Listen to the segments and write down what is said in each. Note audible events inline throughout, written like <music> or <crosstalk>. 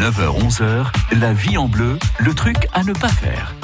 9h-11h, la vie en bleu, le truc à ne pas faire.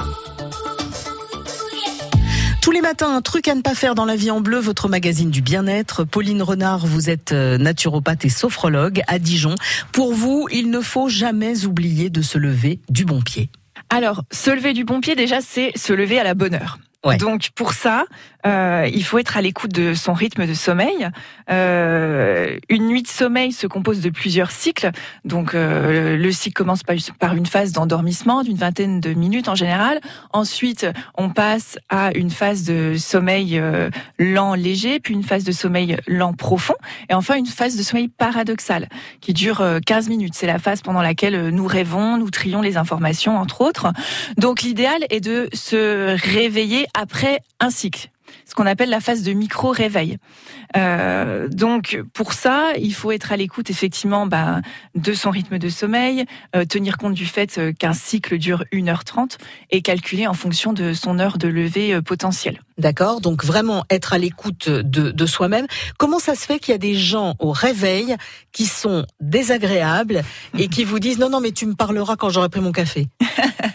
Tous les matins, un truc à ne pas faire dans la vie en bleu, votre magazine du bien-être. Pauline Renard, vous êtes euh, naturopathe et sophrologue à Dijon. Pour vous, il ne faut jamais oublier de se lever du bon pied. Alors, se lever du bon pied, déjà, c'est se lever à la bonne heure. Donc pour ça, euh, il faut être à l'écoute de son rythme de sommeil. Euh, une nuit de sommeil se compose de plusieurs cycles. Donc euh, le cycle commence par une phase d'endormissement d'une vingtaine de minutes en général. Ensuite, on passe à une phase de sommeil euh, lent léger, puis une phase de sommeil lent profond, et enfin une phase de sommeil paradoxal qui dure 15 euh, minutes. C'est la phase pendant laquelle nous rêvons, nous trions les informations, entre autres. Donc l'idéal est de se réveiller après un cycle ce qu'on appelle la phase de micro-réveil. Euh, donc pour ça, il faut être à l'écoute effectivement bah, de son rythme de sommeil, euh, tenir compte du fait euh, qu'un cycle dure 1h30 et calculer en fonction de son heure de lever potentielle. D'accord, donc vraiment être à l'écoute de, de soi-même. Comment ça se fait qu'il y a des gens au réveil qui sont désagréables et qui vous disent non non mais tu me parleras quand j'aurai pris mon café? <laughs>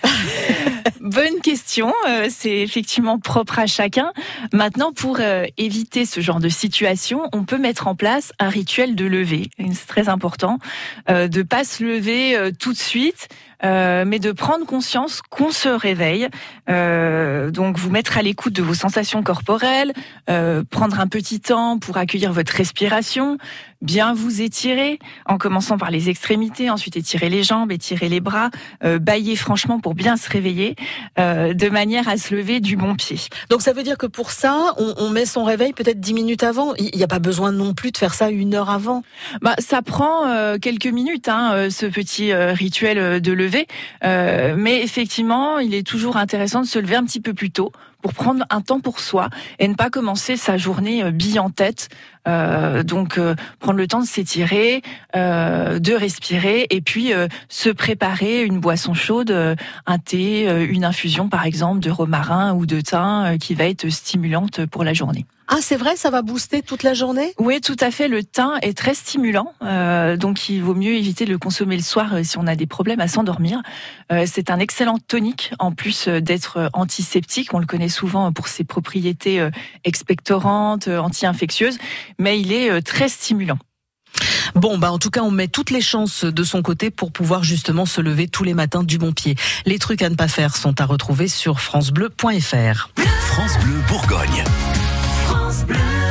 Bonne question. Euh, c'est effectivement propre à chacun. Maintenant, pour euh, éviter ce genre de situation, on peut mettre en place un rituel de lever. C'est très important euh, de pas se lever tout de suite. mais de prendre conscience qu'on se réveille. donc vous mettre à l'écoute de vos sensations corporelles, prendre un petit temps pour accueillir votre respiration, bien vous étirer en commençant par les extrémités, ensuite étirer les jambes, étirer les bras, bailler franchement pour bien se réveiller. Euh, de manière à se lever du bon pied. Donc ça veut dire que pour ça, on, met son réveil peut-être dix minutes avant. Il n'y a pas besoin non plus de faire ça une heure avant. Bah ça prend euh, quelques minutes, hein, euh, ce petit rituel de lever. mais effectivement, il est toujours intéressant de se lever un petit peu plus tôt pour prendre un temps pour soi et ne pas commencer sa journée euh, bille en tête. Euh, donc euh, prendre le temps de s'étirer, de respirer et puis se préparer une boisson chaude, un thé, une infusion par exemple de romarin ou de thym qui va être stimulante pour la journée. Ah, c'est vrai, ça va booster toute la journée? Oui, tout à fait. Le thym est très stimulant, euh, donc il vaut mieux éviter de le consommer le soir euh, si on a des problèmes à s'endormir. Euh, c'est un excellent tonique, en plus d'être antiseptique. On le connaît souvent pour ses propriétés expectorantes, anti-infectieuses, mais il est très stimulant. Bon, bah en tout cas, on met toutes les chances de son côté pour pouvoir justement se lever tous les matins du bon pied. Les trucs à ne pas faire sont à retrouver sur francebleu.fr. France Bleu Bourgogne. France Bleu.